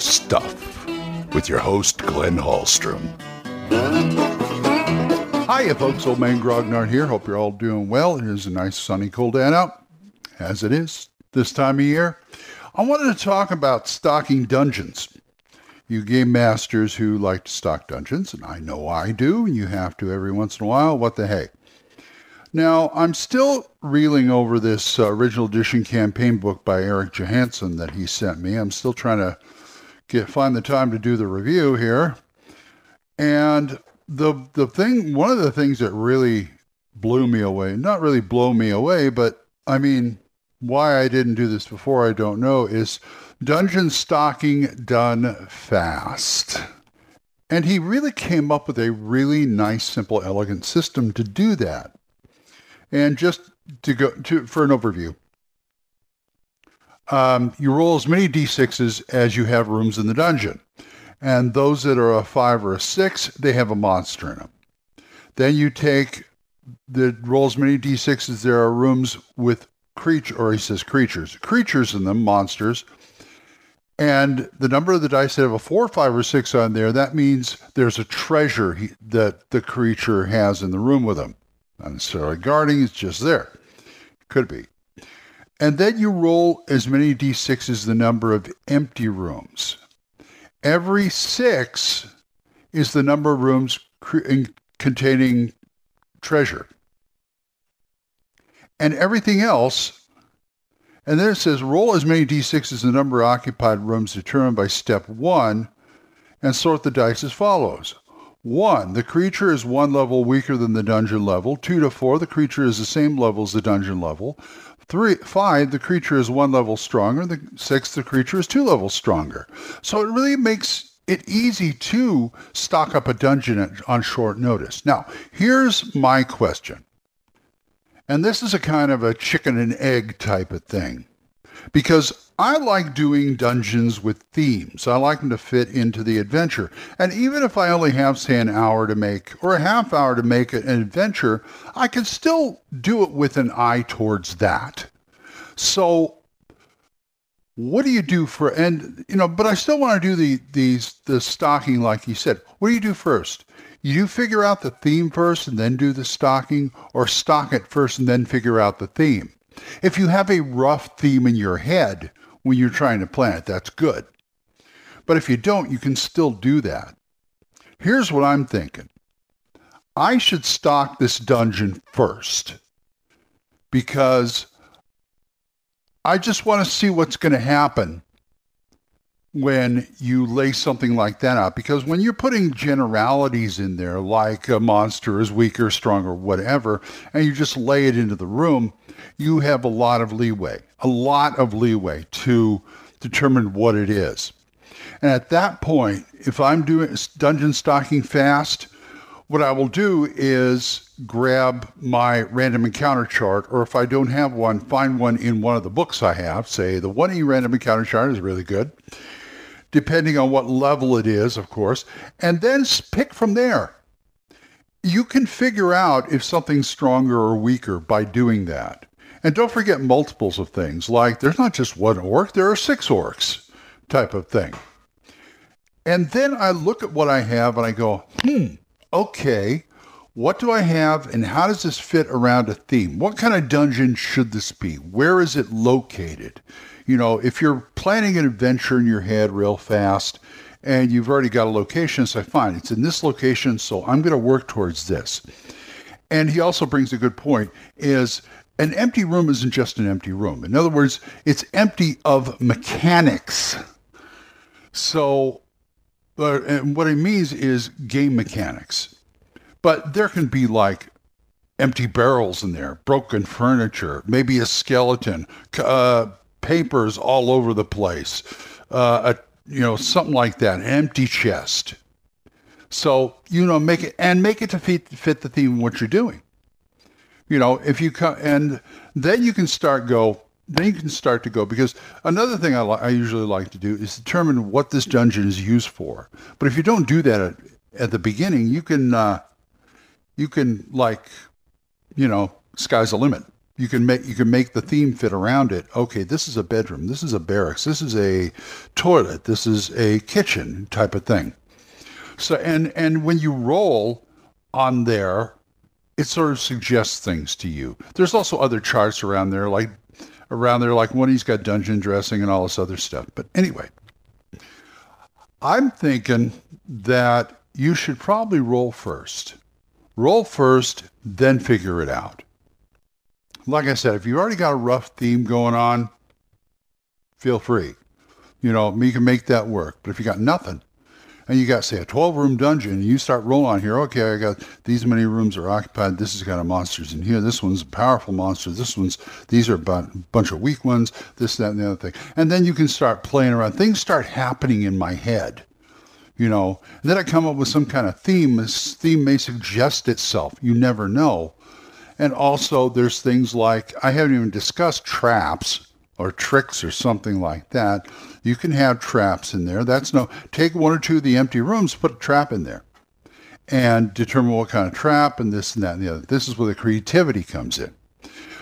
stuff with your host, Glenn Hallstrom. Hiya, folks. Old Man Grognard here. Hope you're all doing well. It is a nice, sunny, cold day out, as it is this time of year. I wanted to talk about stocking dungeons. You game masters who like to stock dungeons, and I know I do, and you have to every once in a while. What the heck? Now, I'm still reeling over this uh, original edition campaign book by Eric Johansson that he sent me. I'm still trying to get find the time to do the review here. And the the thing one of the things that really blew me away, not really blow me away, but I mean why I didn't do this before I don't know is dungeon stocking done fast. And he really came up with a really nice, simple, elegant system to do that. And just to go to for an overview, um, you roll as many d6s as you have rooms in the dungeon. And those that are a five or a six, they have a monster in them. Then you take the roll as many d6s as there are rooms with creature, or he says creatures, creatures in them, monsters. And the number of the dice that have a four, five, or six on there, that means there's a treasure he, that the creature has in the room with him. Not necessarily guarding, it's just there. Could be. And then you roll as many d6 as the number of empty rooms. Every six is the number of rooms containing treasure. And everything else, and then it says roll as many d6 as the number of occupied rooms determined by step one and sort the dice as follows. One, the creature is one level weaker than the dungeon level. Two to four, the creature is the same level as the dungeon level. Three, five, the creature is one level stronger. The six, the creature is two levels stronger. So it really makes it easy to stock up a dungeon on short notice. Now, here's my question. And this is a kind of a chicken and egg type of thing. Because I like doing dungeons with themes. I like them to fit into the adventure. And even if I only have, say, an hour to make or a half hour to make an adventure, I can still do it with an eye towards that. So what do you do for and you know, but I still want to do the these the stocking like you said. What do you do first? You figure out the theme first and then do the stocking, or stock it first and then figure out the theme. If you have a rough theme in your head, when you're trying to plan it. That's good. But if you don't, you can still do that. Here's what I'm thinking. I should stock this dungeon first because I just want to see what's going to happen when you lay something like that out. Because when you're putting generalities in there, like a monster is weaker, stronger, whatever, and you just lay it into the room, you have a lot of leeway, a lot of leeway to determine what it is. And at that point, if I'm doing dungeon stocking fast, what I will do is grab my random encounter chart, or if I don't have one, find one in one of the books I have. Say the 1E random encounter chart is really good, depending on what level it is, of course, and then pick from there. You can figure out if something's stronger or weaker by doing that. And don't forget multiples of things, like there's not just one orc, there are six orcs. type of thing. And then I look at what I have and I go, hmm, okay, what do I have and how does this fit around a theme? What kind of dungeon should this be? Where is it located? You know, if you're planning an adventure in your head real fast and you've already got a location, say, fine, it's in this location, so I'm going to work towards this. And he also brings a good point is an empty room isn't just an empty room. In other words, it's empty of mechanics. So, and what he means is game mechanics. But there can be like empty barrels in there, broken furniture, maybe a skeleton, uh, papers all over the place, uh, a, you know, something like that, empty chest. So, you know, make it and make it to fit, fit the theme of what you're doing. You know, if you come and then you can start go, then you can start to go because another thing I, li- I usually like to do is determine what this dungeon is used for. But if you don't do that at, at the beginning, you can, uh, you can like, you know, sky's the limit. You can make you can make the theme fit around it. Okay, this is a bedroom. This is a barracks. This is a toilet. This is a kitchen type of thing. So and and when you roll on there, it sort of suggests things to you. There's also other charts around there, like around there, like one he's got dungeon dressing and all this other stuff. But anyway, I'm thinking that you should probably roll first. Roll first, then figure it out. Like I said, if you've already got a rough theme going on, feel free. You know, you can make that work. But if you got nothing, and you got say a 12 room dungeon and you start rolling on here okay i got these many rooms are occupied this is got a monsters in here this one's a powerful monster this one's these are a bunch of weak ones this that and the other thing. And then you can start playing around. Things start happening in my head you know. Then i come up with some kind of theme this theme may suggest itself. You never know and also there's things like i haven't even discussed traps or tricks or something like that, you can have traps in there. That's no, take one or two of the empty rooms, put a trap in there and determine what kind of trap and this and that and the other. This is where the creativity comes in.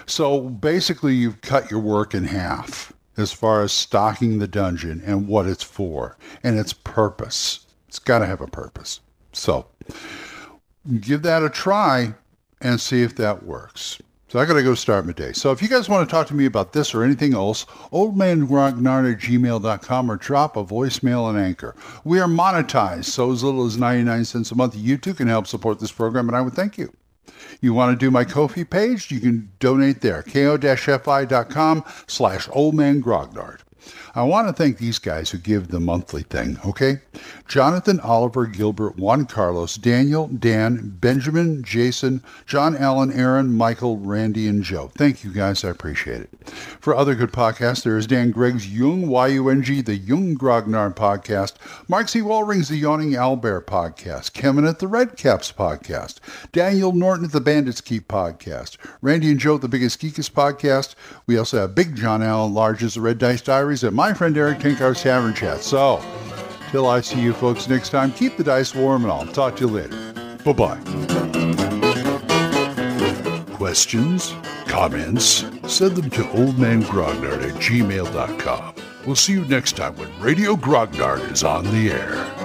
So basically, you've cut your work in half as far as stocking the dungeon and what it's for and its purpose. It's got to have a purpose. So give that a try and see if that works. So I got to go start my day. So if you guys want to talk to me about this or anything else, oldmangrognard at gmail.com or drop a voicemail on Anchor. We are monetized, so as little as 99 cents a month. You too can help support this program, and I would thank you. You want to do my Ko-fi page? You can donate there, ko-fi.com slash oldmangrognard. I want to thank these guys who give the monthly thing, okay? Jonathan, Oliver, Gilbert, Juan Carlos, Daniel, Dan, Benjamin, Jason, John Allen, Aaron, Michael, Randy, and Joe. Thank you guys. I appreciate it. For other good podcasts, there is Dan Gregg's Yung, Y-U-N-G, the Yung Grognard podcast, Mark C. Wallring's The Yawning Owlbear podcast, Kevin at the Red Caps podcast, Daniel Norton at the Bandits Keep podcast, Randy and Joe at the Biggest Geekest podcast. We also have Big John Allen Large as The Red Dice Diaries and my friend Erik Tenkar's Tavern Chat. So, till I see you folks next time, keep the dice warm and I'll talk to you later. Bye bye. Questions? Comments? Send them to oldmangrognard at gmail.com. We'll see you next time when Radio Grognard is on the air.